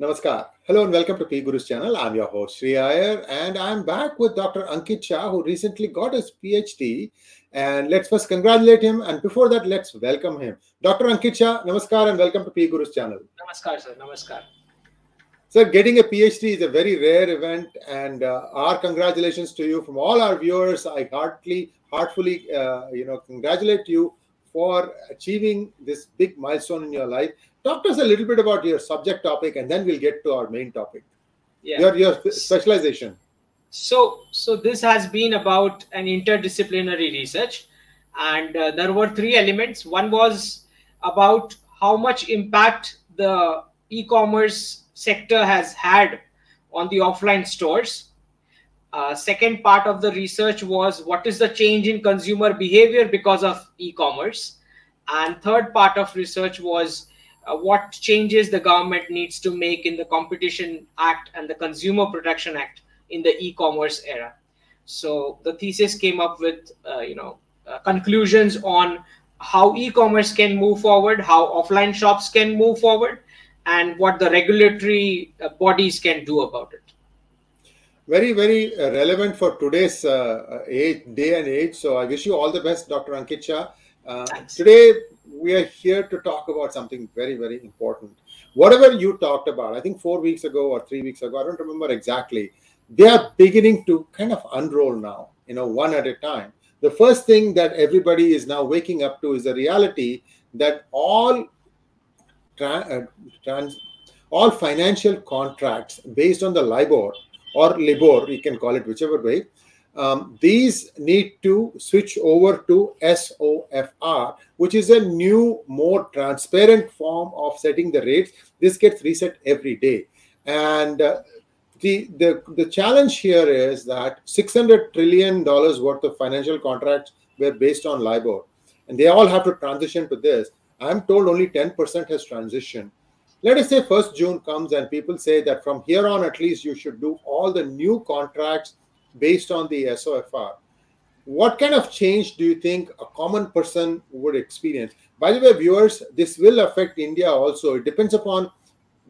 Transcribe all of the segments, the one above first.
Namaskar. Hello and welcome to PGurus channel. I'm your host Sree Iyer and I'm back with Dr. Ankit Shah who recently got his PhD. And let's first congratulate him and before that, let's welcome him. Dr. Ankit Shah, Namaskar and welcome to PGurus channel. Namaskar, sir. Namaskar. Sir, getting a PhD is a very rare event and uh, our congratulations to you from all our viewers. I heartily, heartfully, uh, you know, congratulate you for achieving this big milestone in your life. Talk to us a little bit about your subject topic and then we'll get to our main topic. Yeah. your, your specialization. So so this has been about an interdisciplinary research and uh, there were three elements. One was about how much impact the e-commerce sector has had on the offline stores uh, second part of the research was what is the change in consumer behavior because of e-commerce? And third part of research was uh, what changes the government needs to make in the competition act and the consumer protection act in the e-commerce era. So the thesis came up with uh, you know uh, conclusions on how e-commerce can move forward how offline shops can move forward and what the regulatory uh, bodies can do about it very very uh, relevant for today's uh, age day and age so i wish you all the best dr ankit shah today we are here to talk about something very, very important. Whatever you talked about, I think four weeks ago or three weeks ago, I don't remember exactly, they are beginning to kind of unroll now, you know, one at a time. The first thing that everybody is now waking up to is the reality that all uh, trans, all financial contracts based on the LIBOR or LIBOR, you can call it whichever way, um, these need to switch over to SOFR, which is a new, more transparent form of setting the rates. This gets reset every day. And uh, the, the, the challenge here is that $600 trillion worth of financial contracts were based on LIBOR, and they all have to transition to this. I'm told only 10% has transitioned. Let us say 1st June comes and people say that from here on, at least you should do all the new contracts based on the SOFR. What kind of change do you think a common person would experience? By the way, viewers, this will affect India also. It depends upon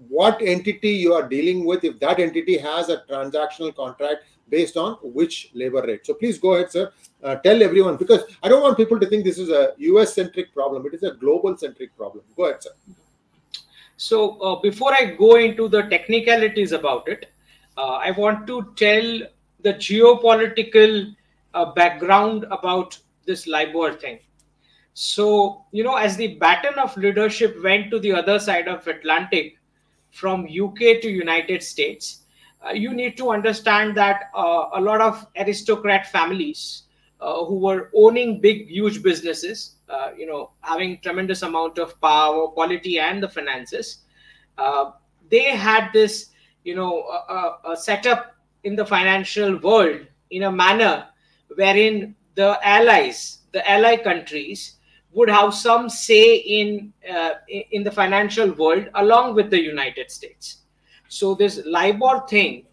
what entity you are dealing with, if that entity has a transactional contract based on which LIBOR rate. So please go ahead, sir. Uh, tell everyone because I don't want people to think this is a US centric problem. It is a global centric problem. Go ahead, sir. So uh, before I go into the technicalities about it, uh, I want to tell the geopolitical uh, background about this LIBOR thing. So, you know, as the baton of leadership went to the other side of Atlantic from UK to United States, uh, you need to understand that uh, a lot of aristocrat families uh, who were owning big, huge businesses, uh, you know, having tremendous amount of power, quality, and the finances, uh, they had this, you know, a setup in the financial world in a manner wherein the allies, the ally countries, would have some say in uh, in the financial world along with the United States. So this LIBOR thing,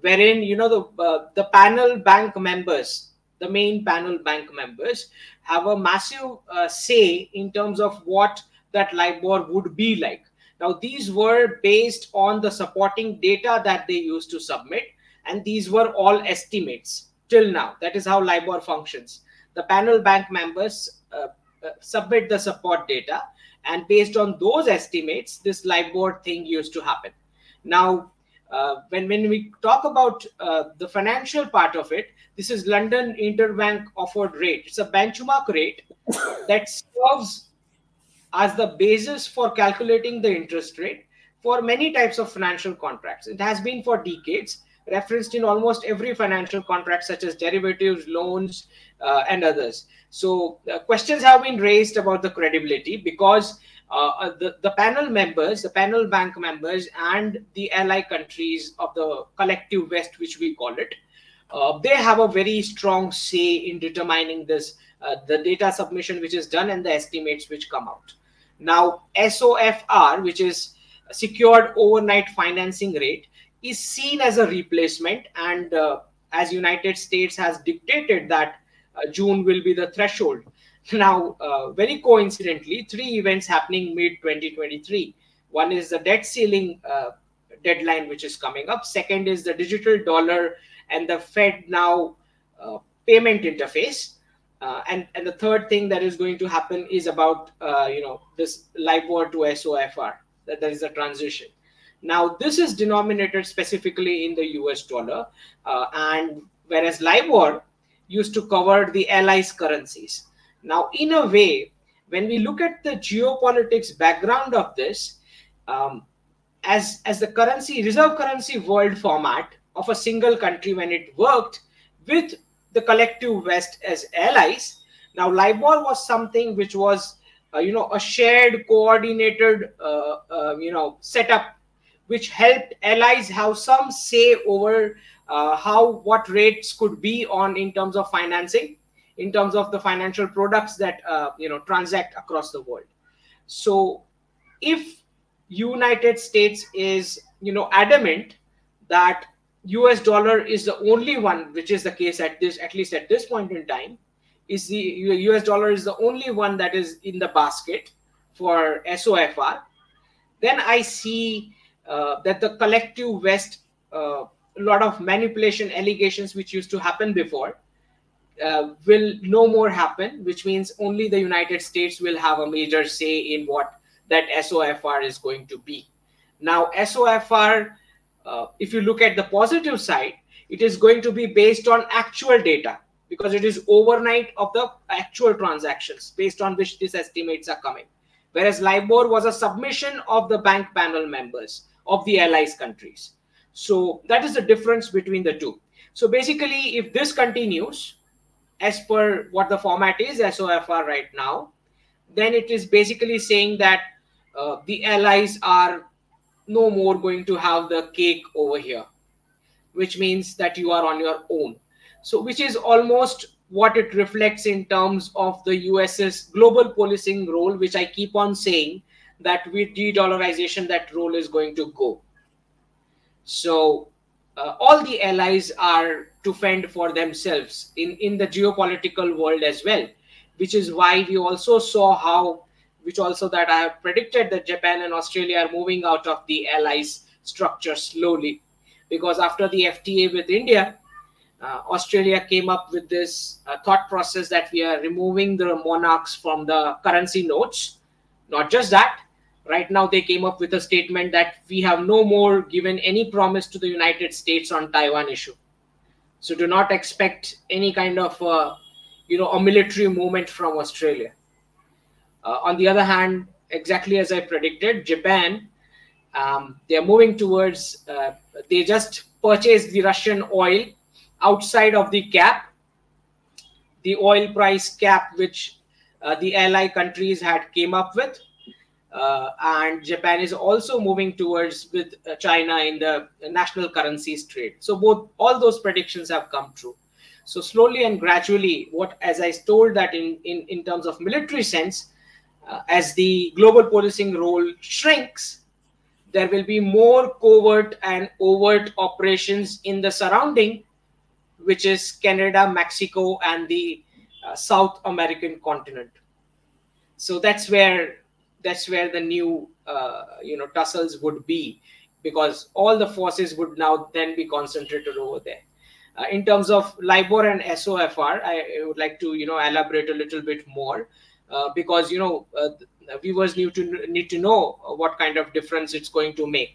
wherein you know the uh, the panel bank members, the main panel bank members, have a massive uh, say in terms of what that LIBOR would be like. Now these were based on the supporting data that they used to submit and these were all estimates till now. That is how LIBOR functions. The panel bank members uh, uh, submit the support data, and based on those estimates, this LIBOR thing used to happen. Now, uh, when, when we talk about uh, the financial part of it, this is London Interbank Offered Rate. It's a benchmark rate that serves as the basis for calculating the interest rate for many types of financial contracts. It has been for decades referenced in almost every financial contract, such as derivatives, loans, uh, and others. So uh, questions have been raised about the credibility because uh, uh, the, the panel members, the panel bank members, and the ally countries of the collective West, which we call it, uh, they have a very strong say in determining this, uh, the data submission which is done and the estimates which come out. Now, SOFR, which is secured overnight financing rate, is seen as a replacement and uh, as united states has dictated that uh, june will be the threshold now uh, very coincidentally three events happening mid 2023 one is the debt ceiling uh, deadline which is coming up. Second is the digital dollar and the FedNow uh, payment interface. Uh, and, and the third thing that is going to happen is about uh, you know this LIBOR to SOFR that there is a transition. Now this is denominated specifically in the US dollar, uh, and whereas LIBOR used to cover the allies currencies. Now in a way, when we look at the geopolitics background of this, um, as as the currency reserve currency world format of a single country when it worked with the collective West as allies. Now, LIBOR was something which was, uh, you know, a shared, coordinated, uh, uh, you know, setup, which helped allies have some say over uh, how what rates could be on in terms of financing, in terms of the financial products that uh, you know transact across the world. So, if United States is, you know, adamant that US dollar is the only one, which is the case at this, at least at this point in time, is the US dollar is the only one that is in the basket for SOFR. Then I see uh, that the collective West, uh, a lot of manipulation allegations which used to happen before, uh, will no more happen, which means only the United States will have a major say in what that SOFR is going to be. Now, SOFR uh, if you look at the positive side, it is going to be based on actual data because it is overnight of the actual transactions based on which these estimates are coming. Whereas LIBOR was a submission of the bank panel members of the allies countries. So that is the difference between the two. So basically, if this continues as per what the format is, SOFR right now, then it is basically saying that uh, the allies are no more going to have the cake over here which means that you are on your own. So which is almost what it reflects in terms of the us's global policing role which i keep on saying that with de-dollarization that role is going to go. So uh, all the allies are to fend for themselves in in the geopolitical world as well which is why we also saw how which also that I have predicted that Japan and Australia are moving out of the allies structure slowly. Because after the FTA with India, uh, Australia came up with this uh, thought process that we are removing the monarchs from the currency notes. Not just that, right now they came up with a statement that we have no more given any promise to the United States on Taiwan issue. So do not expect any kind of, uh, you know, a military movement from Australia. Uh, on the other hand, exactly as I predicted, Japan, um, they are moving towards, uh, they just purchased the Russian oil outside of the cap, the oil price cap, which uh, the ally countries had came up with. Uh, and Japan is also moving towards with uh, China in the national currencies trade. So both all those predictions have come true. So slowly and gradually, what as I told that in in, in terms of military sense, uh, as the global policing role shrinks, there will be more covert and overt operations in the surrounding, which is Canada, Mexico, and the uh, South American continent. So that's where that's where the new uh, you know tussles would be, because all the forces would now then be concentrated over there. Uh, in terms of LIBOR and SOFR, I, I would like to you know elaborate a little bit more. Uh, because you know uh, viewers need to need to know what kind of difference it's going to make.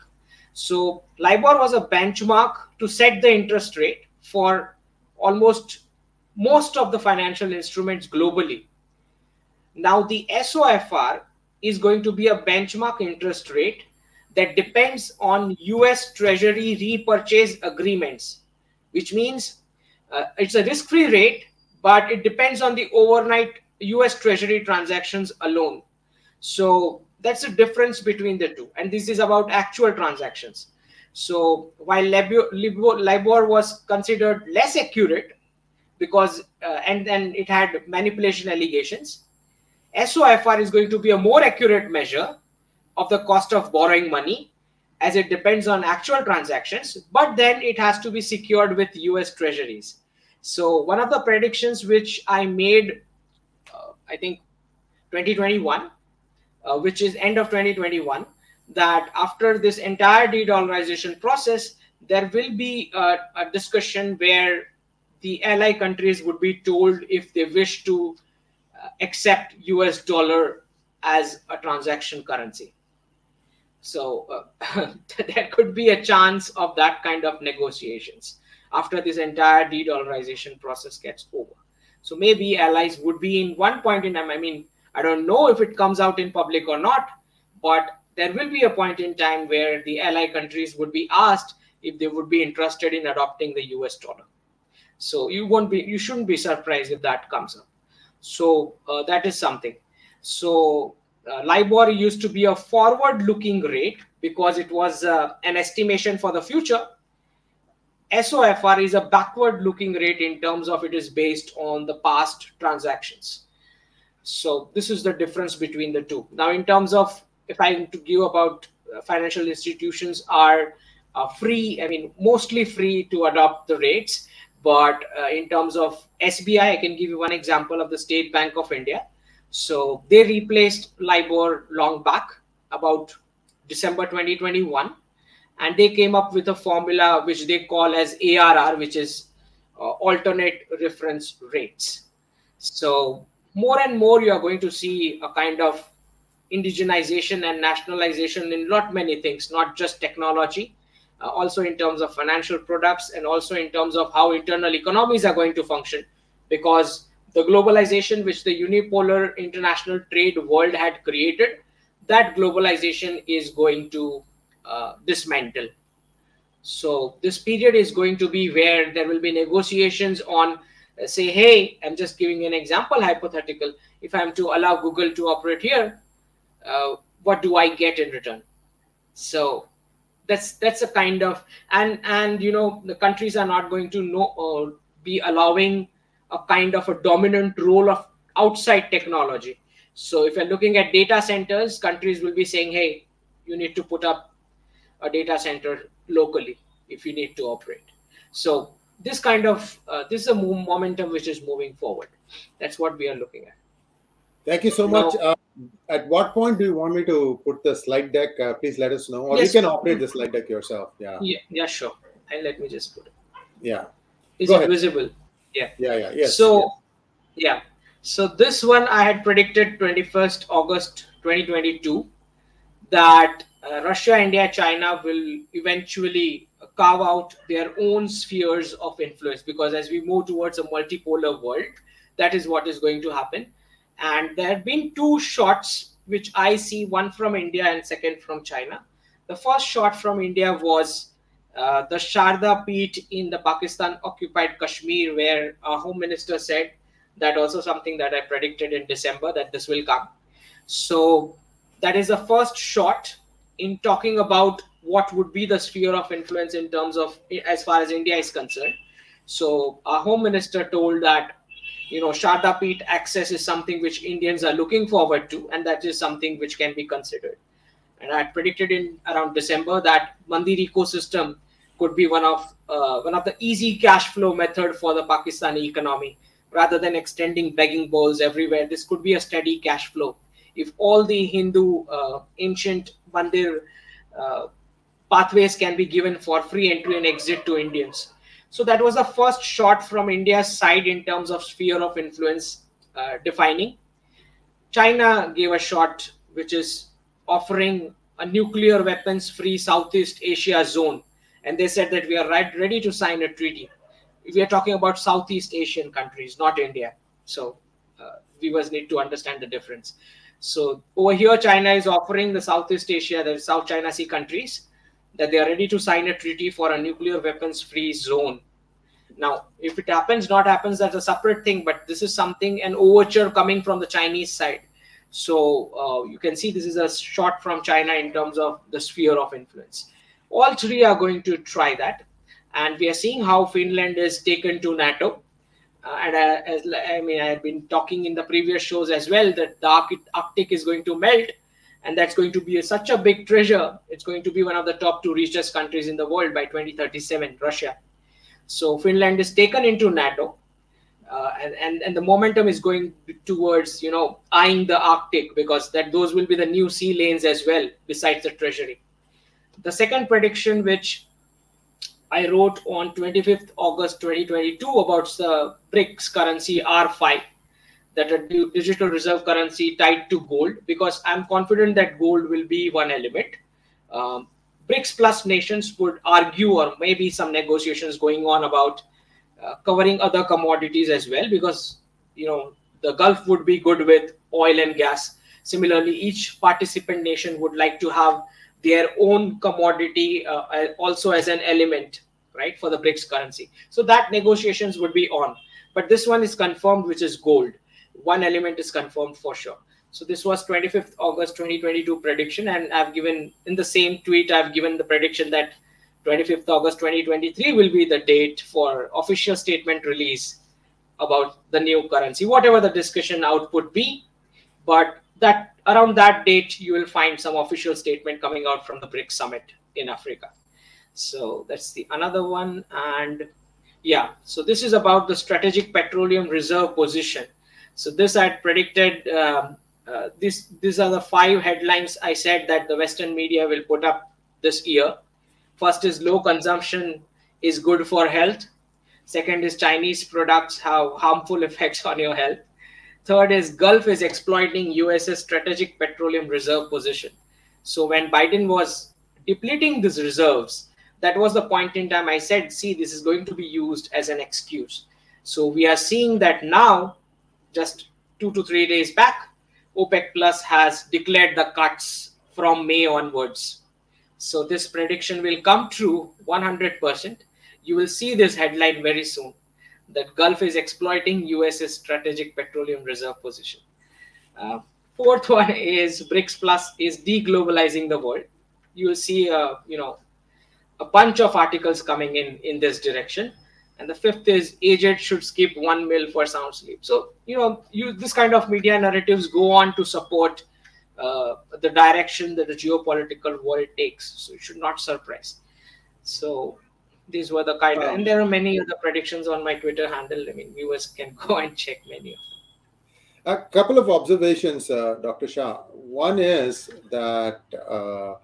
So LIBOR was a benchmark to set the interest rate for almost most of the financial instruments globally. Now the SOFR is going to be a benchmark interest rate that depends on US Treasury repurchase agreements, which means uh, it's a risk free rate, but it depends on the overnight US Treasury transactions alone. So that's the difference between the two. And this is about actual transactions. So while LIBOR, was considered less accurate because, uh, and then it had manipulation allegations, SOFR is going to be a more accurate measure of the cost of borrowing money as it depends on actual transactions, but then it has to be secured with US treasuries. So one of the predictions which I made I think 2021, uh, which is end of 2021, that after this entire de-dollarization process, there will be a, a, discussion where the ally countries would be told if they wish to uh, accept US dollar as a transaction currency. So uh, there could be a chance of that kind of negotiations after this entire de-dollarization process gets over. So maybe allies would be in one point in time. I mean, I don't know if it comes out in public or not, but there will be a point in time where the ally countries would be asked if they would be interested in adopting the US dollar. So you won't be, you shouldn't be surprised if that comes up. So uh, that is something. So uh, LIBOR used to be a forward-looking rate because it was uh, an estimation for the future. SOFR is a backward-looking rate in terms of it is based on the past transactions. So this is the difference between the two. Now, in terms of if I to give about uh, financial institutions are uh, free, I mean mostly free to adopt the rates. But uh, in terms of SBI, I can give you one example of the State Bank of India so they replaced LIBOR long back about December 2021, and they came up with a formula which they call as ARR, which is uh, alternate reference rates. So more and more you are going to see a kind of indigenization and nationalization in not many things, not just technology, uh, also in terms of financial products and also in terms of how internal economies are going to function because the globalization which the unipolar international trade world had created, that globalization is going to uh, dismantle. So this period is going to be where there will be negotiations on, uh, say, hey, I'm just giving an example, hypothetical. If I'm to allow Google to operate here, uh, what do I get in return? So that's that's a kind of and and you know the countries are not going to know or be allowing a kind of a dominant role of outside technology. So if you're looking at data centers, countries will be saying, hey, you need to put up a data center locally if you need to operate. So this kind of uh, this is a momentum which is moving forward. That's what we are looking at. Thank you so much. Uh, at what point do you want me to put the slide deck? Uh, please let us know, or yes, you can operate the slide deck yourself. Yeah. Yeah. Yeah. Sure. And let me just put it. Yeah. Is Go it ahead. visible? yeah yeah yeah yes so yeah so this one i had predicted 21st august 2022 that uh, russia india china will eventually carve out their own spheres of influence because as we move towards a multipolar world that is what is going to happen. And there have been two shots which i see one from india and second from china. The first shot from india was uh, the Sharda Peeth in the Pakistan occupied Kashmir, where our home minister said that also something that I predicted in December that this will come. So that is the first shot in talking about what would be the sphere of influence in terms of as far as India is concerned. So our home minister told that you know Sharda Peeth access is something which Indians are looking forward to, and that is something which can be considered and I predicted in around December that Mandir ecosystem could be one of uh, one of the easy cash flow method for the Pakistani economy rather than extending begging bowls everywhere. This could be a steady cash flow. If all the Hindu uh, ancient Mandir uh, pathways can be given for free entry and exit to Indians. So that was the first shot from India's side in terms of sphere of influence uh, defining. China gave a shot which is offering a nuclear weapons free Southeast Asia zone. And they said that we are right, ready to sign a treaty. We are talking about Southeast Asian countries, not India. So uh, viewers need to understand the difference. So over here, China is offering the Southeast Asia, the South China Sea countries, that they are ready to sign a treaty for a nuclear weapons free zone. Now, if it happens, not happens, that's a separate thing. But this is something, an overture coming from the Chinese side so uh, you can see this is a shot from China in terms of the sphere of influence. All three are going to try that. And we are seeing how Finland is taken to NATO. Uh, and uh, as I mean, I have been talking in the previous shows as well that the Arctic is going to melt, and that's going to be a, such a big treasure. It's going to be one of the top two richest countries in the world by 2037, Russia. So Finland is taken into NATO, uh, and, and and the momentum is going towards you know eyeing the Arctic because that those will be the new sea lanes as well besides the treasury. The second prediction, which I wrote on 25th August 2022 about the BRICS currency R5, that a digital reserve currency tied to gold, because I'm confident that gold will be one element. Um, BRICS plus nations would argue, or maybe some negotiations going on about uh, covering other commodities as well because you know the gulf would be good with oil and gas similarly each participant nation would like to have their own commodity uh, also as an element right for the brics currency. So that negotiations would be on. But this one is confirmed which is gold. One element is confirmed for sure. So this was 25th august 2022 prediction and i've given in the same tweet i've given the prediction that 25th August 2023 will be the date for official statement release about the new currency, whatever the discussion output be. But that around that date, you will find some official statement coming out from the BRICS summit in Africa. So that's the another one. And yeah, so this is about the strategic petroleum reserve position. So this I had predicted. Um, uh, this these are the five headlines I said that the Western media will put up this year First is low consumption is good for health. Second is Chinese products have harmful effects on your health. Third is Gulf is exploiting US's strategic petroleum reserve position. So when Biden was depleting these reserves, that was the point in time I said, see, this is going to be used as an excuse. So we are seeing that now, just two to three days back, OPEC Plus has declared the cuts from May onwards. So this prediction will come true 100%. You will see this headline very soon that Gulf is exploiting US's strategic petroleum reserve position. Uh, fourth one is BRICS Plus is deglobalizing the world. You will see, uh, you know, a bunch of articles coming in in this direction. And the fifth is aged should skip one meal for sound sleep. So you know, you this kind of media narratives go on to support uh, the direction that the geopolitical world takes. So it should not surprise. So these were the kind of, and there are many other predictions on my Twitter handle. I mean, viewers can go and check many of them. A couple of observations, uh, Dr. Shah. One is that uh,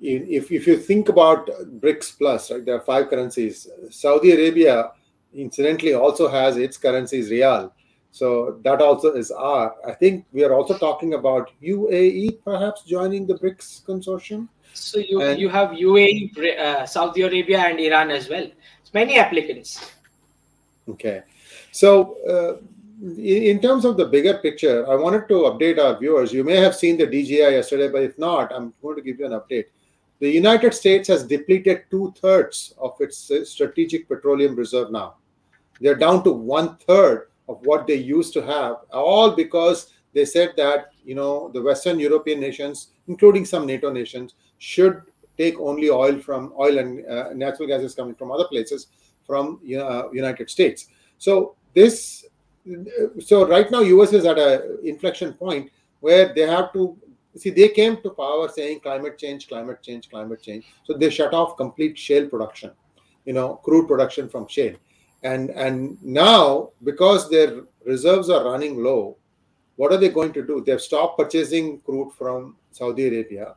if, if you think about BRICS Plus, right, there are five currencies. Saudi Arabia, incidentally, also has its currencies Riyal. So that also is R. I think we are also talking about UAE perhaps joining the BRICS consortium. So you, and, you have UAE, uh, Saudi Arabia, and Iran as well. It's many applicants. Okay. So, uh, in terms of the bigger picture, I wanted to update our viewers. You may have seen the DJI yesterday, but if not, I'm going to give you an update. The United States has depleted two thirds of its strategic petroleum reserve now. They're down to one third of what they used to have, all because they said that you know the Western European nations, including some NATO nations, should take only oil from oil and uh, natural gas is coming from other places from uh, United States. So this, so right now US is at a inflection point where they have to see they came to power saying climate change, climate change, climate change. So they shut off complete shale production, you know, crude production from shale and and now because their reserves are running low what are they going to do they've stopped purchasing crude from saudi arabia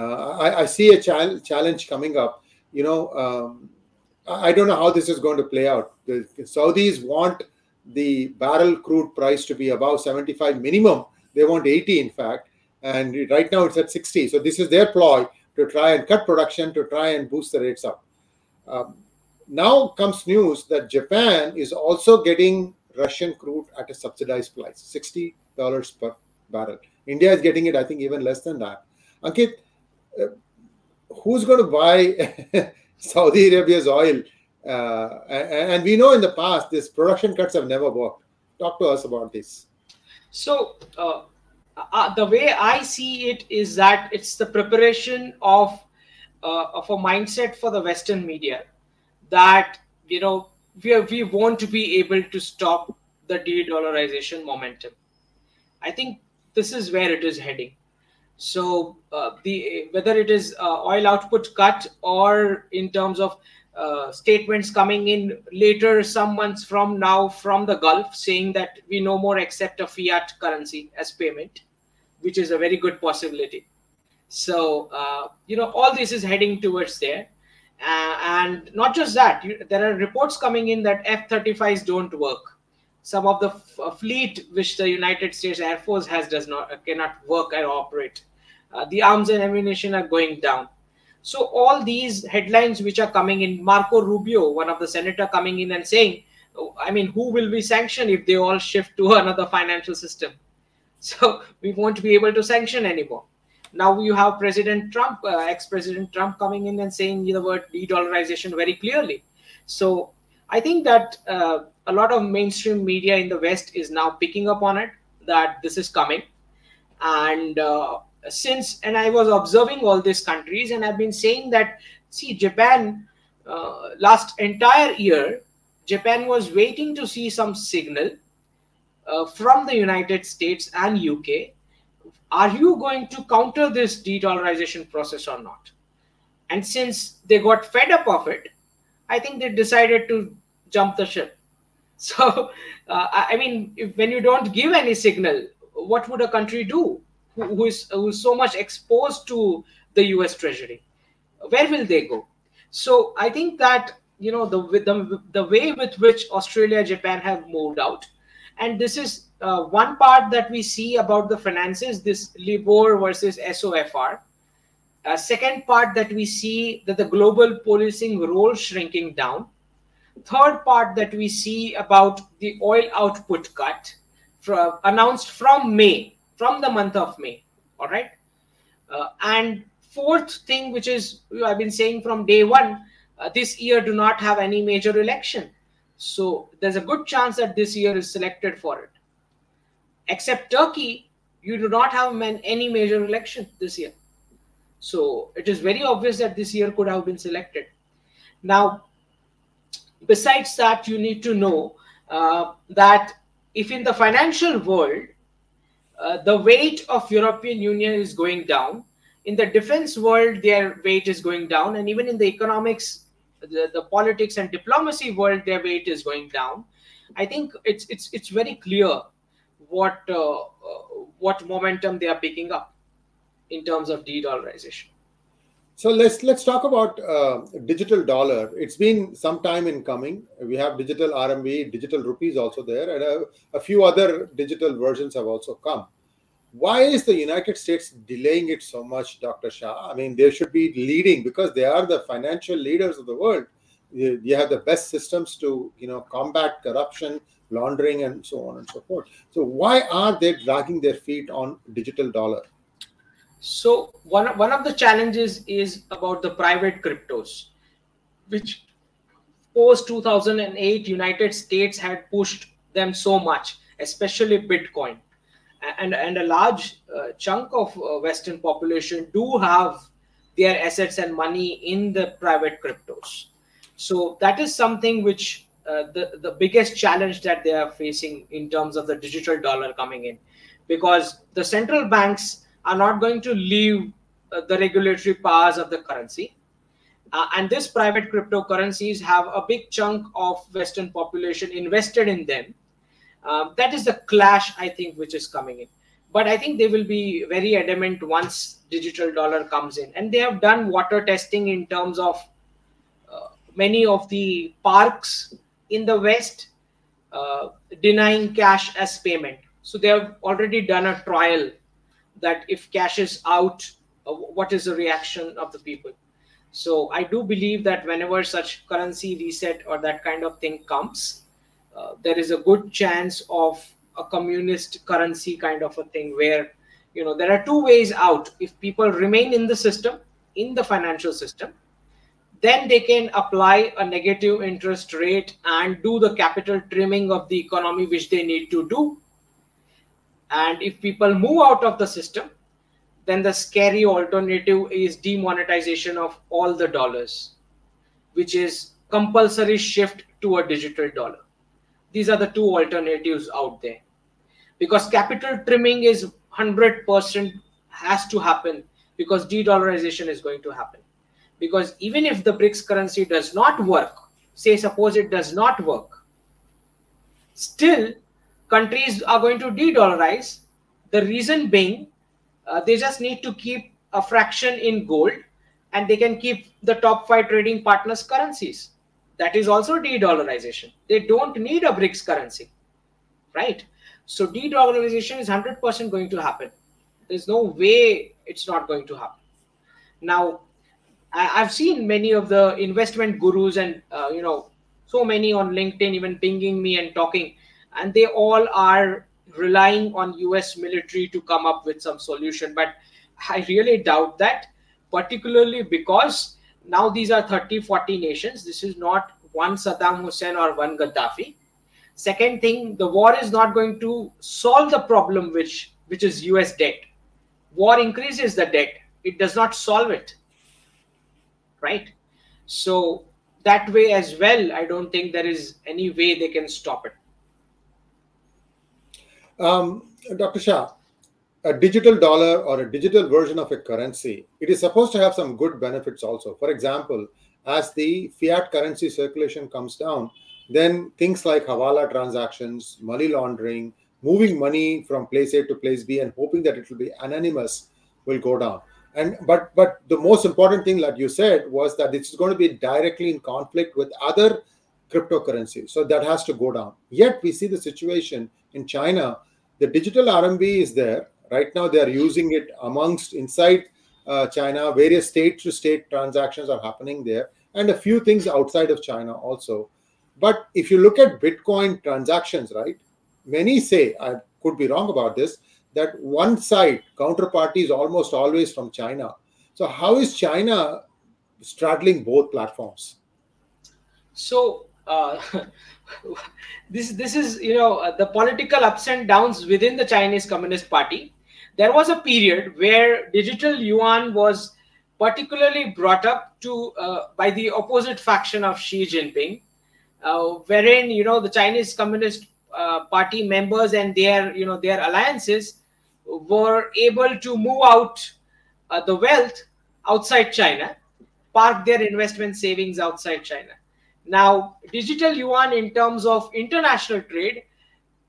I, I, see a ch- challenge coming up. You know um, I, don't know how this is going to play out. The, saudis want the barrel crude price to be above 75 minimum. They want 80 in fact. And right now it's at 60 so this is their ploy to try and cut production to try and boost the rates up. Um, now comes news that Japan is also getting Russian crude at a subsidized price, $60 per barrel. India is getting it, I think, even less than that. Ankit, uh, who's going to buy Saudi Arabia's oil? Uh, and, we know in the past, these production cuts have never worked. Talk to us about this. So, uh, uh the way I see it is that it's the preparation of, uh, of a mindset for the Western media that you know we we want to be able to stop the de-dollarization momentum. I think this is where it is heading. So uh, the whether it is uh, oil output cut or in terms of uh, statements coming in later, some months from now, from the Gulf, saying that we no more accept a fiat currency as payment, which is a very good possibility. So, uh, you know, all this is heading towards there. Uh, and not just that, you, there are reports coming in that F 35s don't work. Some of the f- fleet which the United States Air Force has does not uh, cannot work and operate. Uh, the arms and ammunition are going down so all these headlines which are coming in, Marco Rubio, one of the senator coming in and saying, oh, I mean, who will be sanctioned if they all shift to another financial system? So we won't be able to sanction anymore. Now you have President Trump, uh, ex-President Trump, coming in and saying the word de-dollarization very clearly. So I think that uh, a lot of mainstream media in the West is now picking up on it that this is coming, and uh, since and i was observing all these countries and i've been saying that see japan uh, last entire year japan was waiting to see some signal uh, from the united states and uk are you going to counter this de-dollarization process or not? And since they got fed up of it i think they decided to jump the ship so uh, i mean if, when you don't give any signal what would a country do who is who is so much exposed to the US Treasury. Where will they go? So I think that you know the the, the way with which Australia, Japan have moved out, and this is uh, one part that we see about the finances. This LIBOR versus SOFR. Uh, second part that we see that the global policing role shrinking down. Third part that we see about the oil output cut from, announced from May from the month of May. All right. Uh, and fourth thing, which is I've been saying from day one, uh, this year do not have any major election. So there's a good chance that this year is selected for it. Except Turkey, you do not have any major election this year. So it is very obvious that this year could have been selected. Now, besides that, you need to know uh, that if in the financial world uh, the weight of European Union is going down. In the defense world, their weight is going down, and even in the economics, the, the politics and diplomacy world, their weight is going down. I think it's it's it's very clear what uh, uh, what momentum they are picking up in terms of de-dollarization. So let's let's talk about uh, digital dollar. It's been some time in coming. We have digital RMB, digital rupees also there, and a, a, few other digital versions have also come. Why is the United States delaying it so much, Dr. Shah? I mean, they should be leading because they are the financial leaders of the world. You, have the best systems to you know combat corruption, laundering, and so on and so forth. So why are they dragging their feet on digital dollar? So one one of the challenges is about the private cryptos, which post 2008 United States had pushed them so much, especially Bitcoin, and and a large uh, chunk of uh, Western population do have their assets and money in the private cryptos. So that is something which uh, the the biggest challenge that they are facing in terms of the digital dollar coming in, because the central banks are not going to leave uh, the regulatory powers of the currency. Uh, and these private cryptocurrencies have a big chunk of Western population invested in them. Uh, that is the clash, I think, which is coming in. But I think they will be very adamant once digital dollar comes in. And they have done water testing in terms of uh, many of the parks in the West uh, denying cash as payment. So they have already done a trial that if cash is out, uh, what is the reaction of the people? So I do believe that whenever such currency reset or that kind of thing comes, uh, there is a good chance of a communist currency kind of a thing where you know there are two ways out if people remain in the system in the financial system then they can apply a negative interest rate and do the capital trimming of the economy which they need to do and if people move out of the system, then the scary alternative is demonetization of all the dollars, which is compulsory shift to a digital dollar. These are the two alternatives out there. Because capital trimming is 100% has to happen because de-dollarization is going to happen. because even if the BRICS currency does not work, say suppose it does not work, still countries are going to de-dollarize. The reason being, uh, they just need to keep a fraction in gold, and they can keep the top five trading partners' currencies. That is also de-dollarization. They don't need a BRICS currency, right? So de-dollarization is hundred percent going to happen. There's no way it's not going to happen. Now, I've seen many of the investment gurus and uh, you know so many on LinkedIn even pinging me and talking, and they all are relying on US military to come up with some solution. But I really doubt that, particularly because now these are 30, 40 nations. This is not one Saddam Hussein or one Gaddafi. Second thing, the war is not going to solve the problem which which is US debt. War increases the debt. It does not solve it. Right? So that way as well, I don't think there is any way they can stop it. Um, Dr. Shah, a digital dollar or a digital version of a currency, it is supposed to have some good benefits also. For example, as the fiat currency circulation comes down, then things like Hawala transactions, money laundering, moving money from place A to place B and hoping that it will be anonymous will go down. And but but the most important thing that you said was that this is going to be directly in conflict with other cryptocurrencies. So that has to go down. Yet we see the situation in China. The digital RMB is there. Right now they are using it amongst inside uh, China. Various state to state transactions are happening there and a few things outside of China also. But if you look at Bitcoin transactions, right, many say, I could be wrong about this, that one side counterparty is almost always from China. So, how is China straddling both platforms? So, uh, this this is you know uh, the political ups and downs within the Chinese Communist Party. There was a period where digital yuan was particularly brought up to uh, by the opposite faction of Xi Jinping, uh, wherein you know the Chinese Communist uh, Party members and their you know their alliances were able to move out the wealth outside China, park their investment savings outside China. Now, digital yuan in terms of international trade,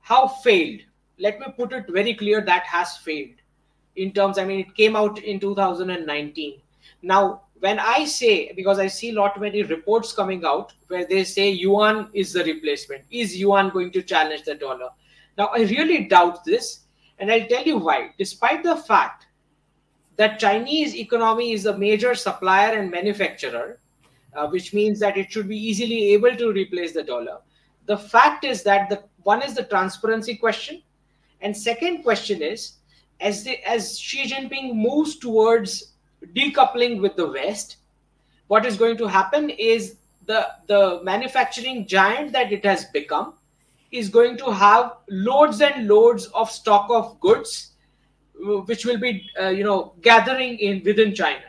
how failed? Let me put it very clear that has failed. In terms, I mean, it came out in 2019 now, when I say, because I see a lot many reports coming out where they say yuan is the replacement, is yuan going to challenge the dollar? Now, I really doubt this, and I'll tell you why. Despite the fact that Chinese economy is a major supplier and manufacturer, uh, which means that it should be easily able to replace the dollar. The fact is that the one is the transparency question, and second question is as the, as Xi Jinping moves towards decoupling with the West, what is going to happen is the, the manufacturing giant that it has become is going to have loads and loads of stock of goods which will be uh, you know gathering in within china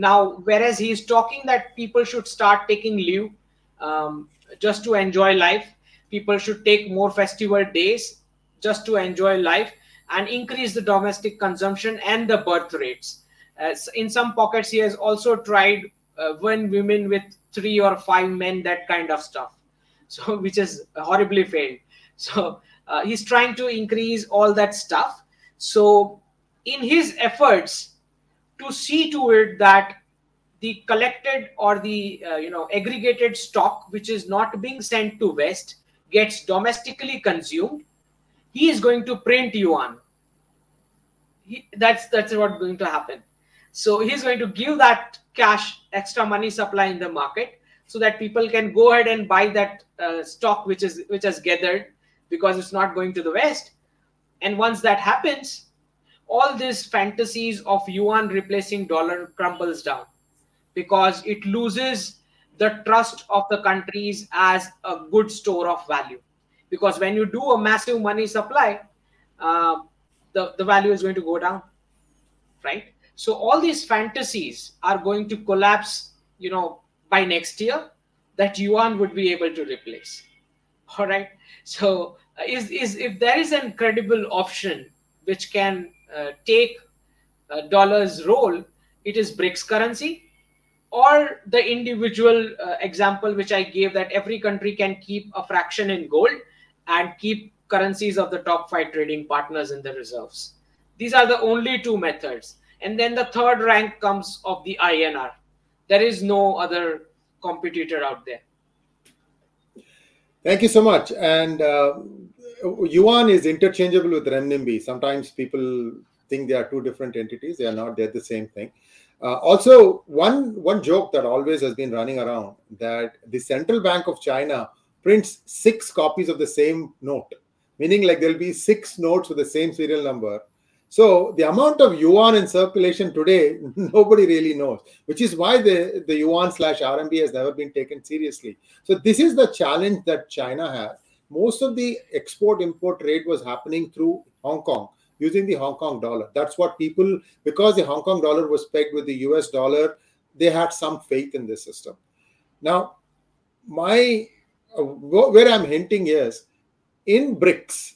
now whereas he is talking that people should start taking leave um, just to enjoy life people should take more festival days just to enjoy life and increase the domestic consumption and the birth rates uh, in some pockets, he has also tried uh, one women with three or five men, that kind of stuff. So, which has horribly failed. So, uh, he's trying to increase all that stuff. So, in his efforts to see to it that the collected or the uh, you know aggregated stock which is not being sent to west gets domestically consumed he is going to print yuan he, that's that's what's going to happen so he's going to give that cash extra money supply in the market so that people can go ahead and buy that uh, stock which is which has gathered because it's not going to the west. And once that happens, all these fantasies of yuan replacing dollar crumbles down because it loses the trust of the countries as a good store of value. Because when you do a massive money supply, uh, the, the value is going to go down, right? So all these fantasies are going to collapse, you know, by next year that yuan would be able to replace. All right. So uh, is, is if there is an credible option which can take uh, dollar's role, it is BRICS currency or the individual uh, example which I gave that every country can keep a fraction in gold and keep currencies of the top five trading partners in the reserves. These are the only two methods. And then the third rank comes of the INR. There is no other competitor out there. Thank you so much. And uh, yuan is interchangeable with renminbi. Sometimes people think they are two different entities. They are not. They're the same thing. Uh, also, one one joke that always has been running around that the central bank of China prints six copies of the same note, meaning like there'll be six notes with the same serial number. So the amount of yuan in circulation today, nobody really knows, which is why the, the yuan slash RMB has never been taken seriously. So this is the challenge that China has. Most of the export import trade was happening through Hong Kong using the Hong Kong dollar. That's what people, because the Hong Kong dollar was pegged with the US dollar, they had some faith in this system. Now, my uh, where I'm hinting is in BRICS,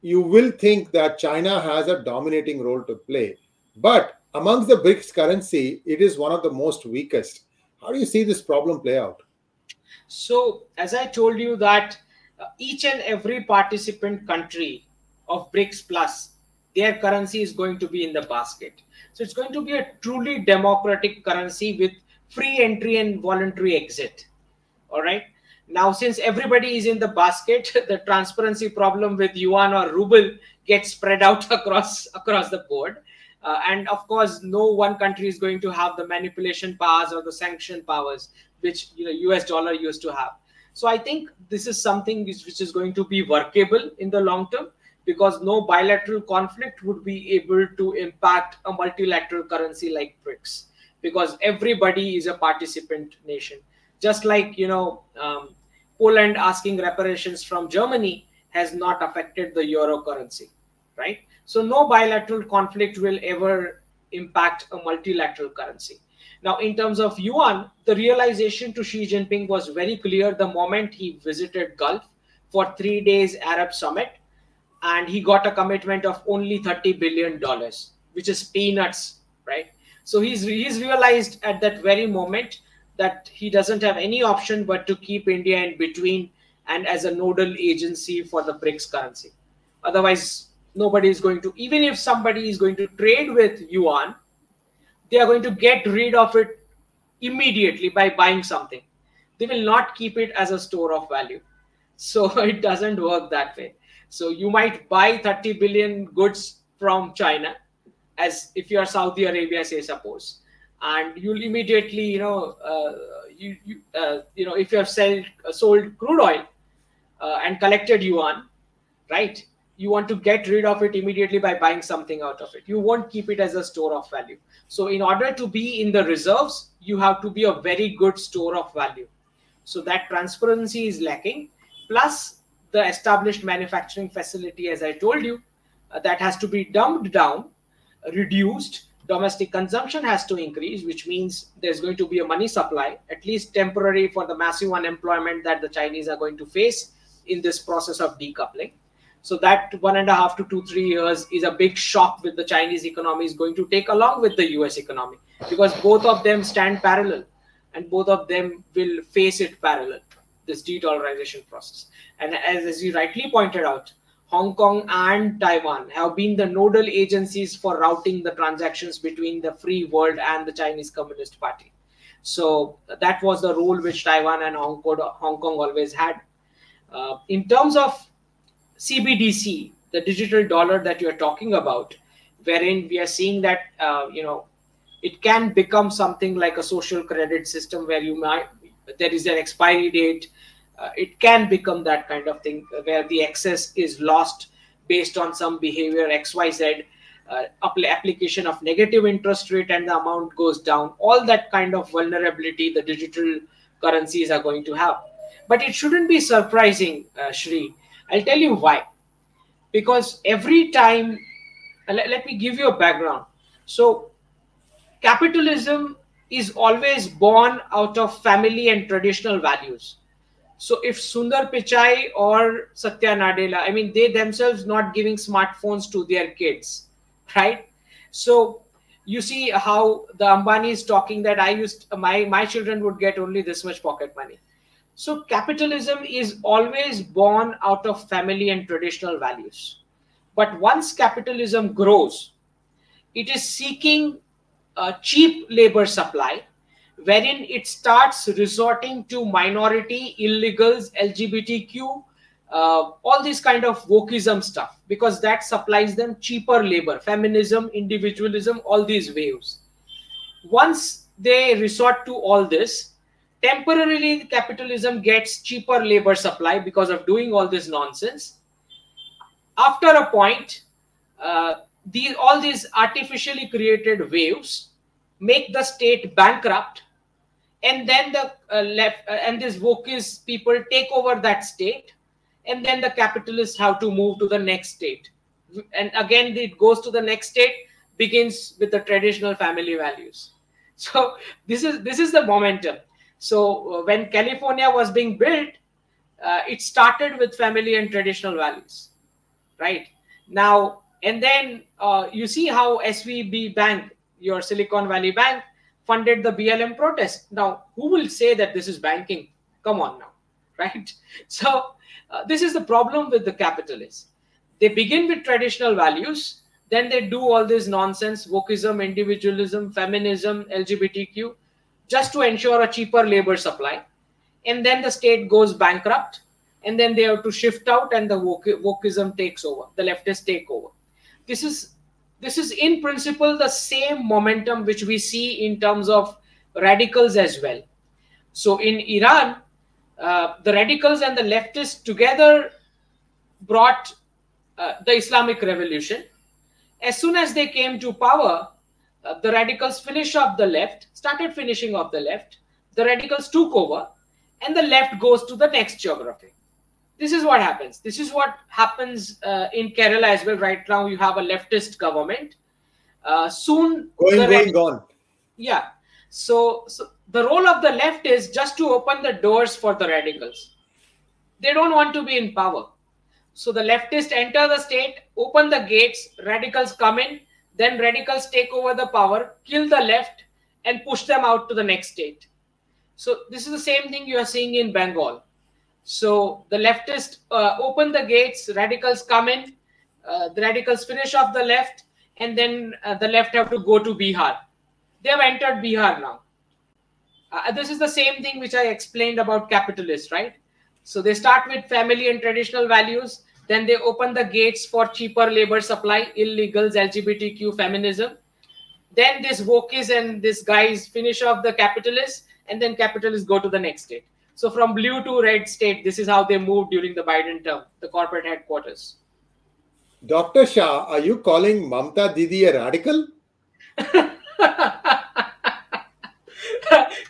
you will think that China has a dominating role to play, but amongst the BRICS currency, it is one of the most weakest. How do you see this problem play out? So, as I told you, that each and every participant country of BRICS Plus their currency is going to be in the basket. So it's going to be a truly democratic currency with free entry and voluntary exit. All right. Now, since everybody is in the basket, the transparency problem with yuan or ruble gets spread out across across the board. Uh, and of course, no one country is going to have the manipulation powers or the sanction powers which you know US dollar used to have. So I think this is something which, which is going to be workable in the long term because no bilateral conflict would be able to impact a multilateral currency like BRICS because everybody is a participant nation. Just like, you know, um, Poland asking reparations from Germany has not affected the euro currency, right? So no bilateral conflict will ever impact a multilateral currency. Now, in terms of yuan, the realization to Xi Jinping was very clear the moment he visited Gulf for three days Arab summit and he got a commitment of only 30 billion dollars which is peanuts right? So he's he's realized at that very moment that he doesn't have any option but to keep india in between and as a nodal agency for the brics currency. Otherwise nobody is going to even if somebody is going to trade with yuan they are going to get rid of it immediately by buying something. They will not keep it as a store of value. So it doesn't work that way. So you might buy 30 billion goods from China, as if you are Saudi Arabia, say suppose, and you'll immediately, you know, uh, you you, uh, you know, if you have sold uh, sold crude oil uh, and collected yuan, right? You want to get rid of it immediately by buying something out of it. You won't keep it as a store of value. So in order to be in the reserves, you have to be a very good store of value. So that transparency is lacking. Plus, the established manufacturing facility, as I told you, uh, that has to be dumbed down, reduced. Domestic consumption has to increase, which means there's going to be a money supply, at least temporary, for the massive unemployment that the Chinese are going to face in this process of decoupling. So that one and a half to two, three years is a big shock with the Chinese economy is going to take along with the US economy because both of them stand parallel and both of them will face it parallel this de-dollarization process. And as, as you rightly pointed out, Hong Kong and Taiwan have been the nodal agencies for routing the transactions between the free world and the Chinese Communist Party. So that was the role which Taiwan and Hong Kong, Hong Kong always had. Uh, in terms of CBDC, the digital dollar that you're talking about, wherein we are seeing that uh, you know it can become something like a social credit system where you might there is an expiry date. Uh, it can become that kind of thing where the excess is lost based on some behavior xyz uh, application of negative interest rate and the amount goes down. All that kind of vulnerability the digital currencies are going to have. But it shouldn't be surprising uh, Sree i'll tell you why because every time uh, let, let me give you a background so capitalism is always born out of family and traditional values. So if Sundar Pichai or Satya Nadella, I mean, they themselves not giving smartphones to their kids, right? So you see how the Ambani is talking that I used my my children would get only this much pocket money. So capitalism is always born out of family and traditional values. But once capitalism grows, it is seeking a cheap labor supply, wherein it starts resorting to minority, illegals, LGBTQ, uh, all this kind of wokeism stuff, because that supplies them cheaper labor, feminism, individualism, all these waves. Once they resort to all this, temporarily capitalism gets cheaper labor supply because of doing all this nonsense. After a point uh, these all these artificially created waves make the state bankrupt and then the uh, left uh, and these wokist people take over that state and then the capitalists have to move to the next state. And again it goes to the next state begins with the traditional family values. So this is this is the momentum so uh, when California was being built, uh, it started with family and traditional values, right? Now and then uh, you see how SVB Bank, your Silicon Valley Bank, funded the BLM protest. Now, who will say that this is banking? Come on now, right? So uh, this is the problem with the capitalists. They begin with traditional values, then they do all this nonsense, wokeism, individualism, feminism, LGBTQ, just to ensure a cheaper labor supply. And then the state goes bankrupt, and then they have to shift out, and the woke, wokeism takes over, the leftists take over. This is this is in principle the same momentum which we see in terms of radicals as well. So in Iran, uh, the radicals and the leftists together brought uh, the Islamic revolution. As soon as they came to power, uh, the radicals finish off the left, started finishing off the left. The radicals took over, and the left goes to the next geography. This is what happens. This is what happens uh, in Kerala as well. Right now, you have a leftist government. Uh, soon, going, going, radic- gone. Yeah. So, so the role of the left is just to open the doors for the radicals. They don't want to be in power. So the leftists enter the state, open the gates, radicals come in, then radicals take over the power, kill the left, and push them out to the next state. So this is the same thing you are seeing in Bengal. So the leftists uh, open the gates, radicals come in, uh, the radicals finish off the left, and then uh, the left have to go to Bihar. They have entered Bihar now. Uh, this is the same thing which I explained about capitalists, right? So they start with family and traditional values then they open the gates for cheaper labor supply, illegals, LGBTQ, feminism. Then this wokies and this guys finish off the capitalists, and then capitalists go to the next state. So from blue to red state, this is how they moved during the Biden term, the corporate headquarters. Dr. Shah, are you calling Mamta Didi a radical?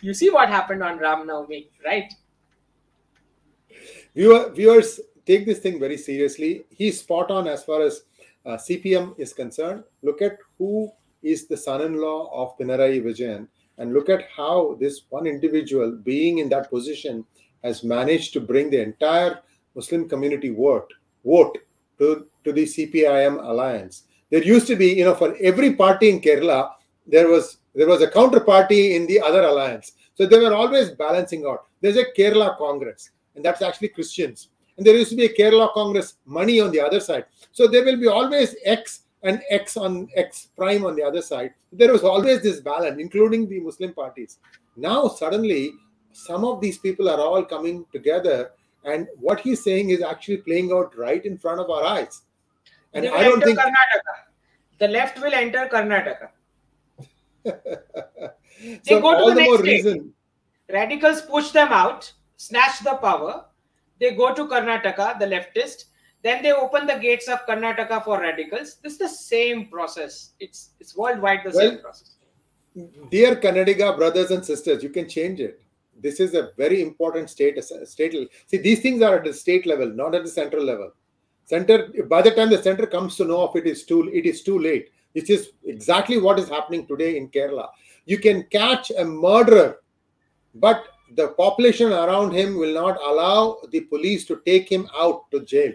you see what happened on Ram Navami, right? Viewer, viewers, take this thing very seriously. He's spot on as far as uh, CPM is concerned. Look at who is the son-in-law of Pinarayi Vijayan, and look at how this one individual, being in that position, has managed to bring the entire Muslim community vote vote to, to the CPIM alliance. There used to be, you know, for every party in Kerala, there was there was a counterparty in the other alliance. So they were always balancing out. There's a Kerala Congress, and that's actually Christians and there used to be a Kerala Congress Mani on the other side. So there will be always X and X on X prime on the other side. There was always this balance, including the Muslim parties. Now, suddenly, some of these people are all coming together, and what he's saying is actually playing out right in front of our eyes. And I don't think Karnataka. the left will enter Karnataka. so all the, the more reason. Radicals push them out, snatch the power, they go to Karnataka, the leftist. Then they open the gates of Karnataka for radicals. This is the same process. It's it's worldwide the well, same process. Dear Kannadiga brothers and sisters, you can change it. This is a very important state. State. See, these things are at the state level, not at the central level. Center. By the time the center comes to know of it, is too it is too late. Which is exactly what is happening today in Kerala. You can catch a murderer, but the population around him will not allow the police to take him out to jail.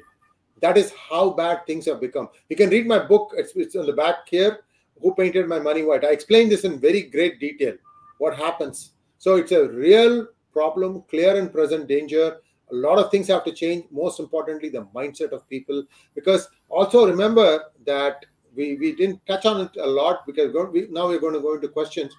That is how bad things have become. You can read my book, it's, it's on the back here. who painted my money white. I explain this in very great detail. What happens? So it's a real problem, clear and present danger. A lot of things have to change. Most importantly, the mindset of people. Because also remember that we, we didn't touch on it a lot because we, now we're going to go into questions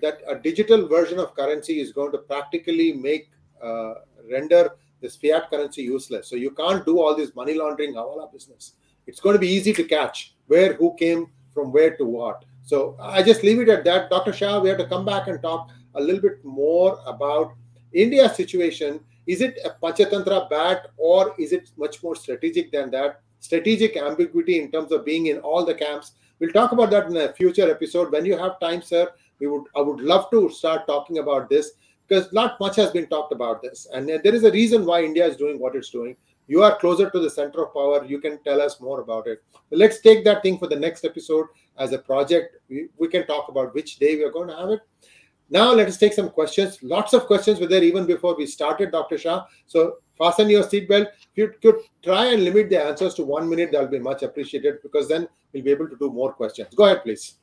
that a digital version of currency is going to practically make uh, render this fiat currency useless. So you can't do all this money laundering hawala business. It's going to be easy to catch where who came from where to what. So I just leave it at that. Dr. Shah, we have to come back and talk a little bit more about India's situation. Is it a Panchatantra bat or is it much more strategic than that? Strategic ambiguity in terms of being in all the camps. We'll talk about that in a future episode. When you have time, sir, we would I would love to start talking about this because not much has been talked about this. And there is a reason why India is doing what it's doing. You are closer to the center of power. You can tell us more about it. But let's take that thing for the next episode as a project. We, we can talk about which day we are going to have it. Now let us take some questions. Lots of questions were there even before we started, Dr. Shah. So fasten your seatbelt. If you could try and limit the answers to one minute, that'll be much appreciated because then we'll be able to do more questions. Go ahead, please.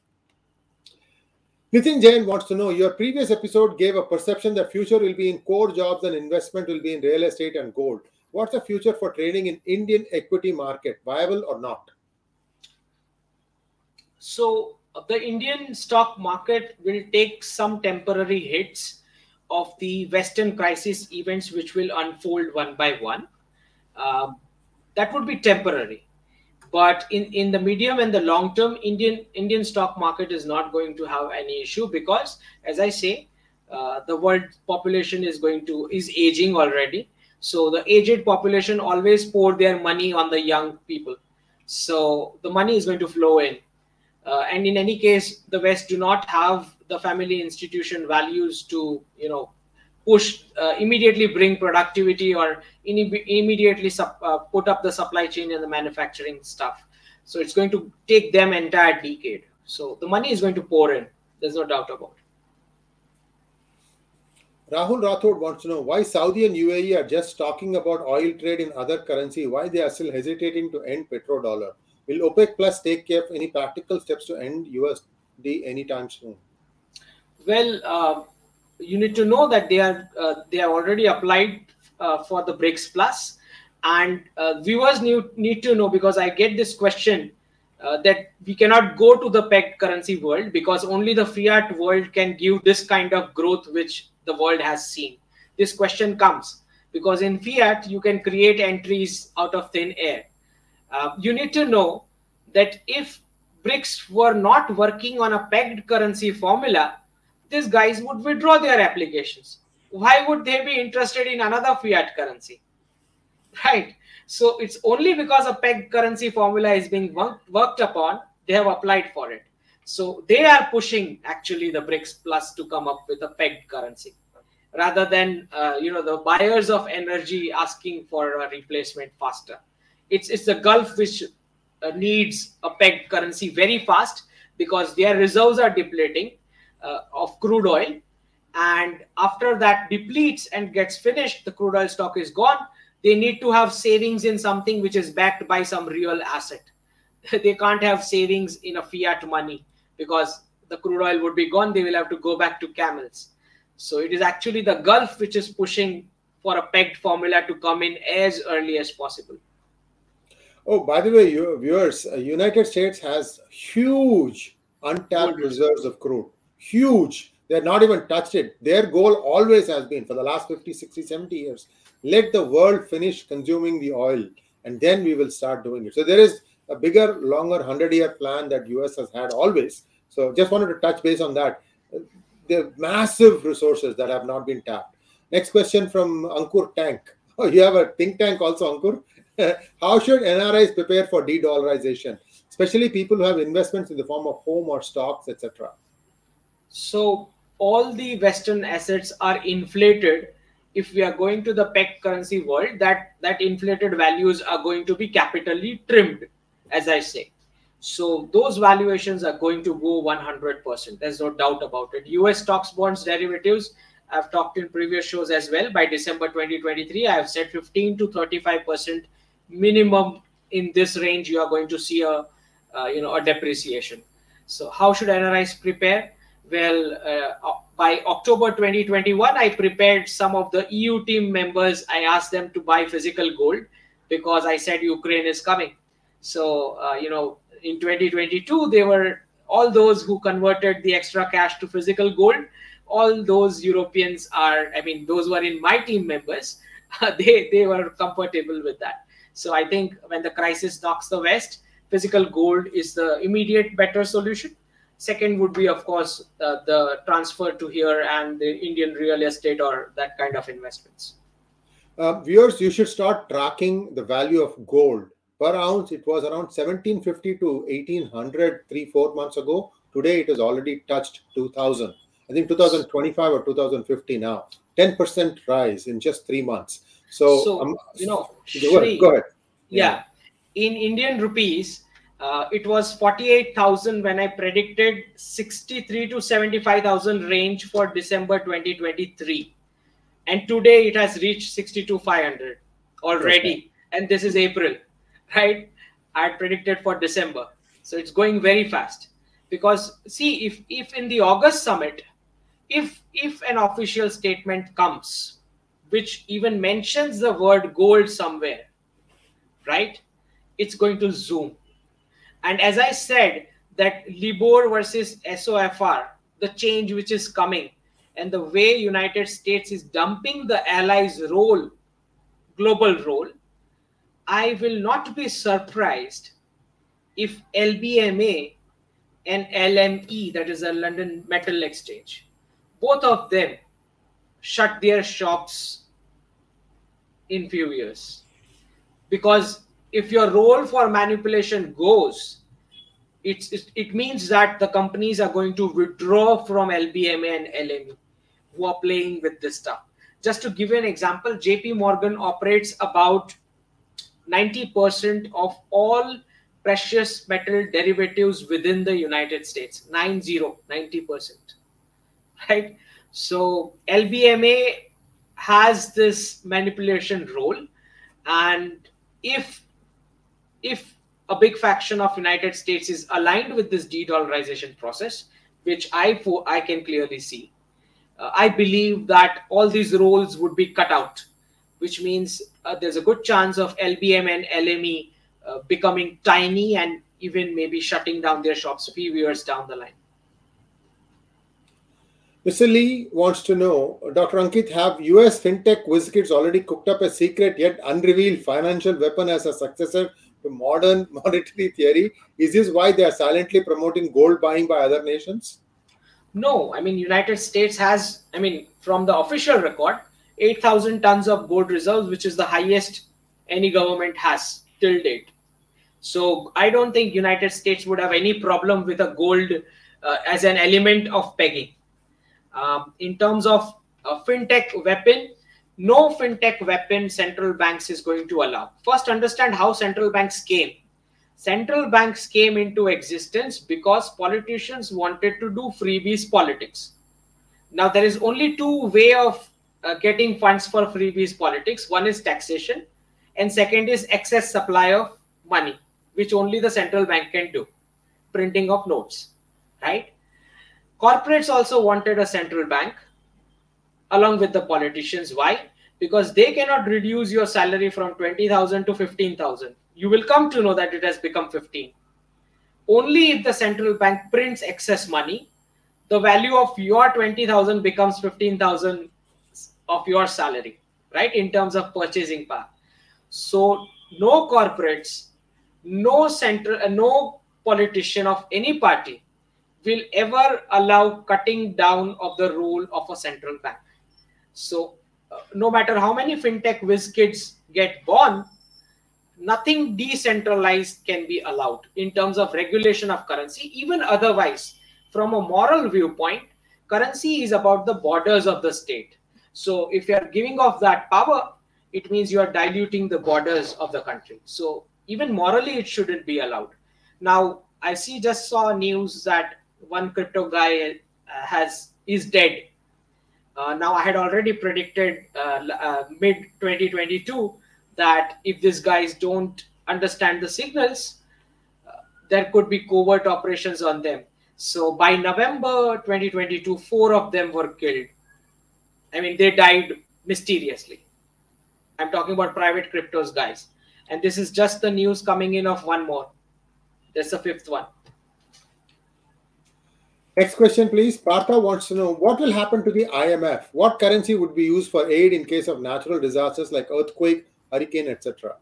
Nitin Jain wants to know your previous episode gave a perception that future will be in core jobs and investment will be in real estate and gold. What's the future for trading in Indian equity market? Viable or not? So the Indian stock market will take some temporary hits of the Western crisis events, which will unfold one by one. Uh, that would be temporary but in in the medium and the long term indian indian stock market is not going to have any issue because as i say uh, the world population is going to is aging already. So the aged population always pour their money on the young people. So the money is going to flow in. Uh, and in any case the west do not have the family institution values to you know push uh, immediately bring productivity or in, immediately sup, uh, put up the supply chain and the manufacturing stuff so it's going to take them entire decade so the money is going to pour in there's no doubt about it Rahul Rathod wants to know why Saudi and UAE are just talking about oil trade in other currency, why they are still hesitating to end petrodollar. Will OPEC Plus take care of any practical steps to end USD anytime soon? Well, uh, you need to know that they are uh, they have already applied uh, for the BRICS Plus, and uh, viewers need, need to know because I get this question uh, that we cannot go to the pegged currency world because only the fiat world can give this kind of growth which the world has seen. This question comes because in fiat you can create entries out of thin air. Uh, you need to know that if BRICS were not working on a pegged currency formula, these guys would withdraw their applications. Why would they be interested in another fiat currency? Right. So it's only because a peg currency formula is being worked upon, they have applied for it. So they are pushing actually the BRICS Plus to come up with a pegged currency rather than uh, you know the buyers of energy asking for a replacement faster. It's it's the Gulf which uh, needs a pegged currency very fast because their reserves are depleting of crude oil. And after that depletes and gets finished the crude oil stock is gone. They need to have savings in something which is backed by some real asset. They can't have savings in a fiat money because the crude oil would be gone. They will have to go back to camels. So it is actually the gulf which is pushing for a pegged formula to come in as early as possible. Oh by the way viewers uh, united states has huge untapped reserves of crude huge. They're not even touched it. Their goal always has been for the last 50, 60, 70 years let the world finish consuming the oil and then we will start doing it. So there is a bigger, longer 100 year plan that US has had always. So just wanted to touch base on that. The massive resources that have not been tapped. Next question from Ankur Tank. Oh, you have a think tank also, Ankur. How should NRIs prepare for de-dollarization, especially people who have investments in the form of home or stocks, etc.? So all the Western assets are inflated. If we are going to the peg currency world, that that inflated values are going to be capitally trimmed, as I say. So those valuations are going to go 100%. There's no doubt about it. US stocks, bonds, derivatives. I've talked in previous shows as well. By December 2023, I have said 15 to 35% minimum in this range. You are going to see a, uh, you know, a depreciation So how should NRIs prepare? Well, uh, by October 2021, I prepared some of the EU team members. I asked them to buy physical gold because I said Ukraine is coming. So, uh, you know, in 2022, they were all those who converted the extra cash to physical gold. All those Europeans are, I mean, those were in my team members. they they were comfortable with that. So I think when the crisis knocks the West, physical gold is the immediate better solution. Second would be, of course, uh, the transfer to here and the Indian real estate or that kind of investments. Uh, viewers, you should start tracking the value of gold per ounce. It was around 1750 to 1800 three, four months ago. Today, it has already touched 2000. I think 2025 or 2050 now. 10% rise in just three months. So, So, um, you know, go ahead. Go ahead. yeah in indian rupees uh, it was 48000 when i predicted 63 to 75000 range for december 2023 and today it has reached 62500 already. And this is april right? I predicted for december. So it's going very fast. Because see if if in the august summit if if an official statement comes which even mentions the word gold somewhere right? It's going to zoom. And as I said, that Libor versus SOFR, the change which is coming, and the way United States is dumping the allies' role, global role, I will not be surprised if LBMA and LME, that is a London Metal Exchange, both of them shut their shops in few years. Because if your role for manipulation goes it's, it, it means that the companies are going to withdraw from lbma and lme who are playing with this stuff. Just to give you an example jp morgan operates about 90% of all precious metal derivatives within the united states. 90 90% right? So lbma has this manipulation role and if if a big faction of united states is aligned with this de-dollarization process which i i can clearly see uh, i believe that all these roles would be cut out which means uh, there's a good chance of lbm and lme uh, becoming tiny and even maybe shutting down their shops a few years down the line Mr. Lee wants to know, Dr. Ankit, have US fintech WizKids already cooked up a secret yet unrevealed financial weapon as a successor to modern monetary theory? Is this why they are silently promoting gold buying by other nations? No, I mean United States has, I mean, from the official record, 8,000 tons of gold reserves, which is the highest any government has till date. So I don't think United States would have any problem with a gold uh, as an element of pegging. Um, in terms of a fintech weapon, no fintech weapon central banks is going to allow. First, understand how central banks came. Central banks came into existence because politicians wanted to do freebies politics. Now, there is only two way of uh, getting funds for freebies politics. One is taxation, and second is excess supply of money, which only the central bank can do, printing of notes, right? Corporates also wanted a central bank along with the politicians. Why? Because they cannot reduce your salary from 20,000 to 15,000. You will come to know that it has become 15. Only if the central bank prints excess money, the value of your 20,000 becomes 15,000 of your salary, right? In terms of purchasing power. So, no corporates, no central, uh, no politician of any party will ever allow cutting down of the role of a central bank. So, uh, no matter how many fintech whiz kids get born, nothing decentralized can be allowed in terms of regulation of currency. Even otherwise, from a moral viewpoint, currency is about the borders of the state. So, if you are giving off that power, it means you are diluting the borders of the country. So, even morally, it shouldn't be allowed. Now, I see just saw news that one crypto guy uh, has is dead. Uh, now I had already predicted uh, uh, mid 2022 that if these guys don't understand the signals, there could be covert operations on them. So by November 2022, four of them were killed. I mean, they died mysteriously. I'm talking about private cryptos, guys. And this is just the news coming in of one more. There's a fifth one. Next question, please. Partha wants to know what will happen to the IMF? What currency would be used for aid in case of natural disasters like earthquake, hurricane, etc.?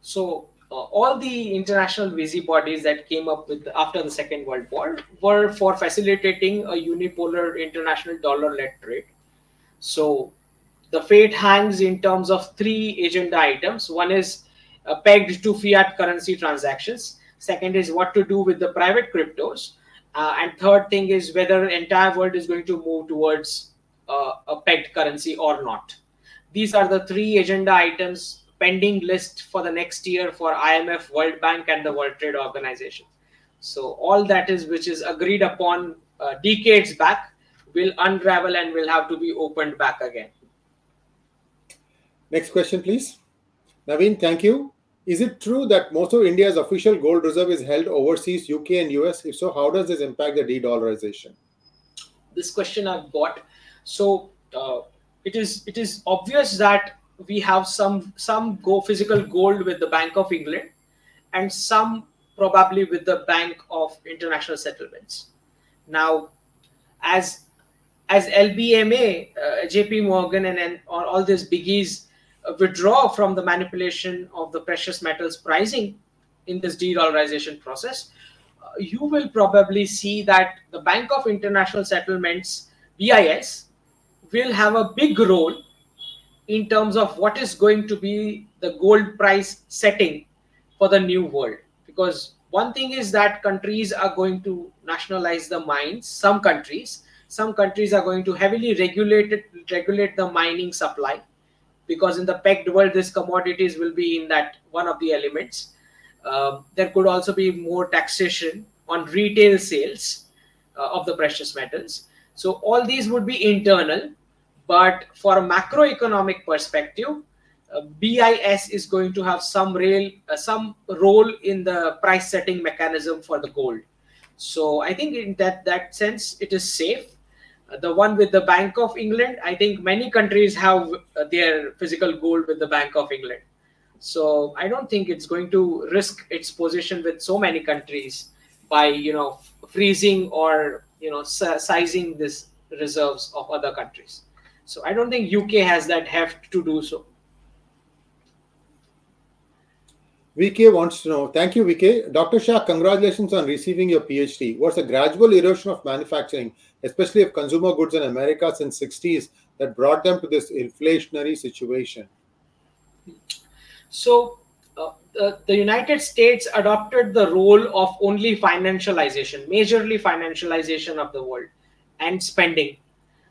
So, uh, all the international busy bodies that came up with after the Second World War were for facilitating a unipolar international dollar-led trade. So, the fate hangs in terms of three agenda items. One is uh, pegged to fiat currency transactions. Second is what to do with the private cryptos uh, and third thing is whether entire world is going to move towards uh, a pegged currency or not. These are the three agenda items pending list for the next year for IMF, World Bank, and the World Trade Organization. So all that is which is agreed upon uh, decades back will unravel and will have to be opened back again. Next question, please. Naveen, thank you. Is it true that most of India's official gold reserve is held overseas, UK and US? If so, how does this impact the de-dollarization? This question I've got. So uh, it is it is obvious that we have some some go physical gold with the Bank of England, and some probably with the Bank of International Settlements. Now, as as LBMA, uh, JP Morgan, and, and all these biggies withdraw from the manipulation of the precious metals pricing in this de-dollarization process, uh, you will probably see that the Bank of International Settlements, BIS, will have a big role in terms of what is going to be the gold price setting for the new world. Because one thing is that countries are going to nationalize the mines, some countries. Some countries are going to heavily regulate it, regulate the mining supply because in the pegged world these commodities will be in that one of the elements. Uh, there could also be more taxation on retail sales uh, of the precious metals. So all these would be internal but for a macroeconomic perspective uh, bis is going to have some real uh, some role in the price setting mechanism for the gold. So i think in that that sense it is safe the one with the Bank of England, I think many countries have uh, their physical gold with the Bank of England. So I don't think it's going to risk its position with so many countries by you know freezing or you know sizing this reserves of other countries. So I don't think UK has that heft to do so. VK wants to know, thank you, VK. Dr. Shah, congratulations on receiving your PhD. What's a gradual erosion of manufacturing, especially of consumer goods in America since 60s, that brought them to this inflationary situation? So, uh, the, the United States adopted the role of only financialization, majorly financialization of the world and spending,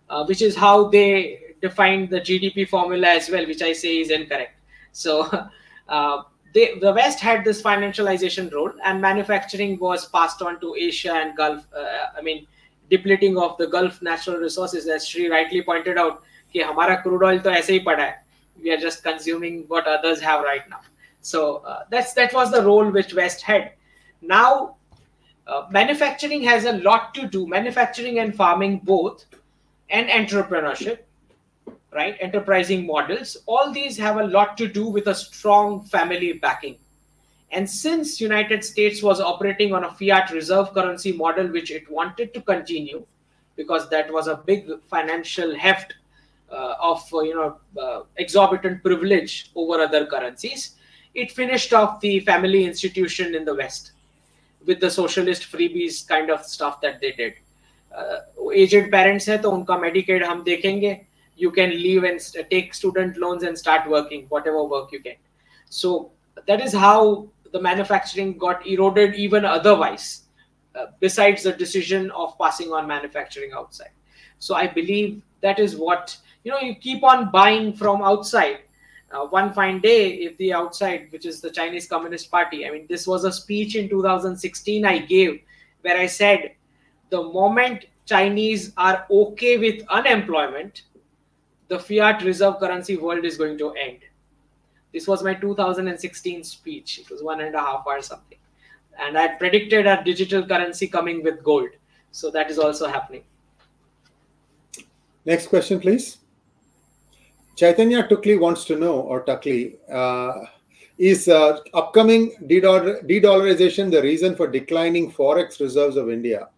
uh, which is how they defined the GDP formula as well, which I say is incorrect. So, uh, they, the West had this financialization role, and manufacturing was passed on to Asia and Gulf. Uh, I mean, depleting of the Gulf natural resources, as Sri rightly pointed out, कि हमारा crude oil तो ऐसे ही पड़ा है. We are just consuming what others have right now. So uh, that's that was the role which West had. Now, uh, manufacturing has a lot to do. Manufacturing and farming both, and entrepreneurship right enterprising models all these have a lot to do with a strong family backing and since united states was operating on a fiat reserve currency model which it wanted to continue because that was a big financial heft uh, of uh, you know uh, exorbitant privilege over other currencies it finished off the family institution in the west with the socialist freebies kind of stuff that they did uh, aged parents हैं तो उनका Medicaid हम देखेंगे you can leave and st- take student loans and start working whatever work you get so that is how the manufacturing got eroded even otherwise uh, besides the decision of passing on manufacturing outside so i believe that is what you know you keep on buying from outside uh, one fine day if the outside which is the chinese communist party i mean this was a speech in 2016 i gave where i said the moment chinese are okay with unemployment the fiat reserve currency world is going to end. This was my 2016 speech. It was one and a half hours something. and I predicted a digital currency coming with gold. So that is also happening. Next question, please. Chaitanya Tukli wants to know, or Tukli, uh, is uh, upcoming de-dollarization the reason for declining forex reserves of India?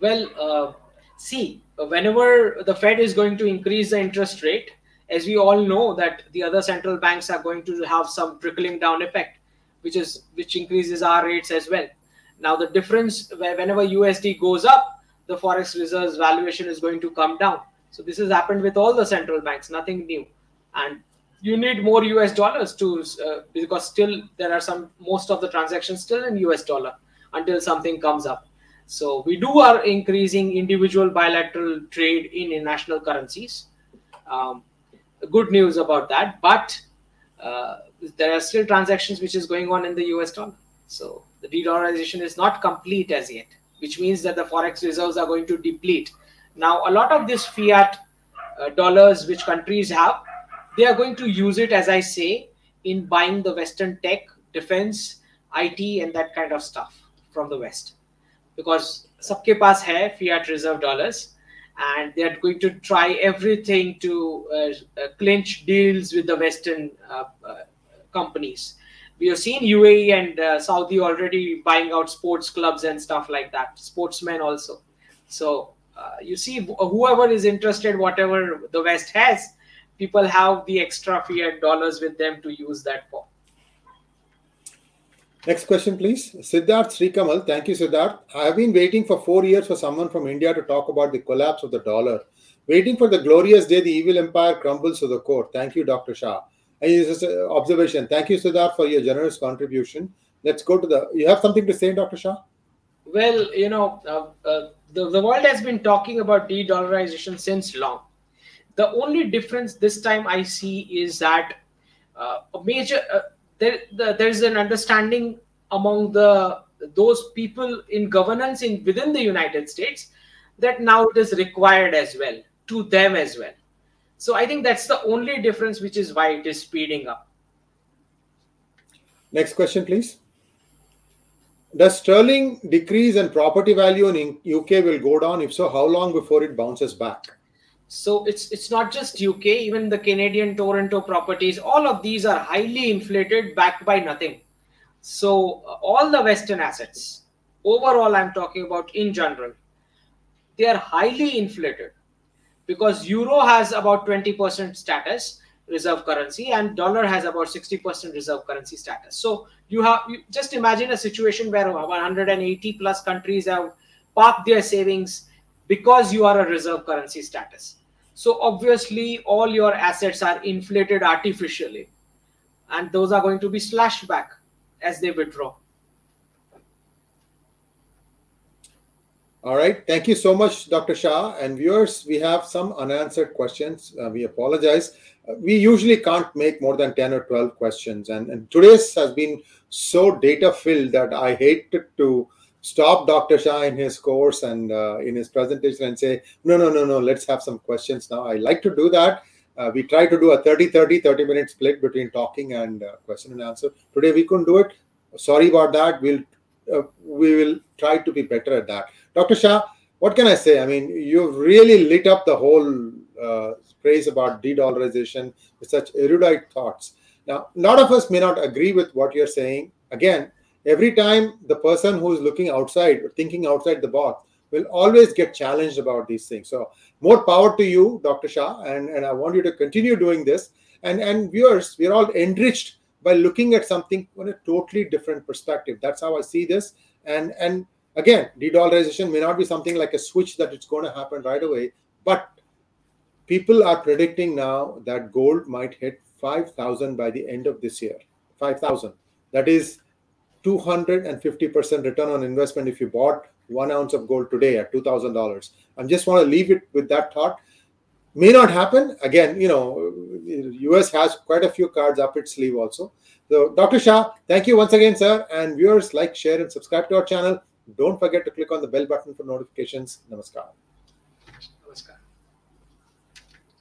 Well, uh, see, whenever the Fed is going to increase the interest rate, as we all know that the other central banks are going to have some trickling down effect, which is which increases our rates as well. Now the difference whenever USD goes up, the forex reserves valuation is going to come down. So this has happened with all the central banks, nothing new. And you need more US dollars to uh, because still there are some most of the transactions still in US dollar until something comes up. So we do are increasing individual bilateral trade in international currencies. Um, good news about that, but uh, there are still transactions which is going on in the US dollar. So the de-dollarization is not complete as yet, which means that the forex reserves are going to deplete. Now, a lot of this fiat uh, dollars which countries have, they are going to use it, as I say, in buying the Western tech, defense, IT, and that kind of stuff from the West. Because सबके पास है fiat reserve dollars and they are going to try everything to uh, uh, clinch deals with the Western uh, companies. We have seen UAE and Saudi already buying out sports clubs and stuff like that, sportsmen also. So you see, whoever is interested, whatever the West has, people have the extra fiat dollars with them to use that for. Next question, please. Siddharth Srikamal. Thank you, Siddharth. I have been waiting for four years for someone from India to talk about the collapse of the dollar. Waiting for the glorious day the evil empire crumbles to the core. Thank you, Dr. Shah. And observation. Thank you, Siddharth, for your generous contribution. Let's go to the. You have something to say, Dr. Shah? Well, you know, uh, uh, the, the world has been talking about de dollarization since long. The only difference this time I see is that uh, a major uh, there the, there is an understanding among the those people in governance in within the United States that now it is required as well to them as well. So I think that's the only difference, which is why it is speeding up. Next question, please. Does sterling decrease and property value in UK will go down? If so, how long before it bounces back? So it's it's not just UK, even the Canadian Toronto properties, all of these are highly inflated, backed by nothing. So uh, all the Western assets, overall, I'm talking about in general, they are highly inflated because euro has about 20% status reserve currency and dollar has about 60% reserve currency status. So you have you just imagine a situation where 180 plus countries have parked their savings because you are a reserve currency status so obviously all your assets are inflated artificially and those are going to be slashed back as they withdraw. All right. Thank you so much, Dr. Shah. And viewers, we have some unanswered questions. Uh, we apologize. Uh, we usually can't make more than 10 or 12 questions. And, and today's has been so data filled that I hate to stop Dr. Shah in his course and uh, in his presentation and say, no, no, no, no, let's have some questions now. I like to do that. Uh, we try to do a 30 30 30 minute split between talking and uh, question and answer. Today we couldn't do it. Sorry about that. We'll uh, we will try to be better at that. Dr. Shah, what can I say? I mean, you've really lit up the whole uh, praise about de-dollarization with such erudite thoughts. Now, a lot of us may not agree with what you're saying. Again, every time the person who is looking outside or thinking outside the box will always get challenged about these things. So more power to you dr shah and, and i want you to continue doing this. And and viewers we're all enriched by looking at something on a totally different perspective. That's how i see this. And and again de-dollarization may not be something like a switch that it's going to happen right away but people are predicting now that gold might hit 5000 by the end of this year. 5000 that is 250% return on investment if you bought one ounce of gold today at $2,000. I just want to leave it with that thought. May not happen. Again, you know, US has quite a few cards up its sleeve also. So, Dr. Shah, thank you once again, sir. And viewers, like, share, and subscribe to our channel. Don't forget to click on the bell button for notifications. Namaskar.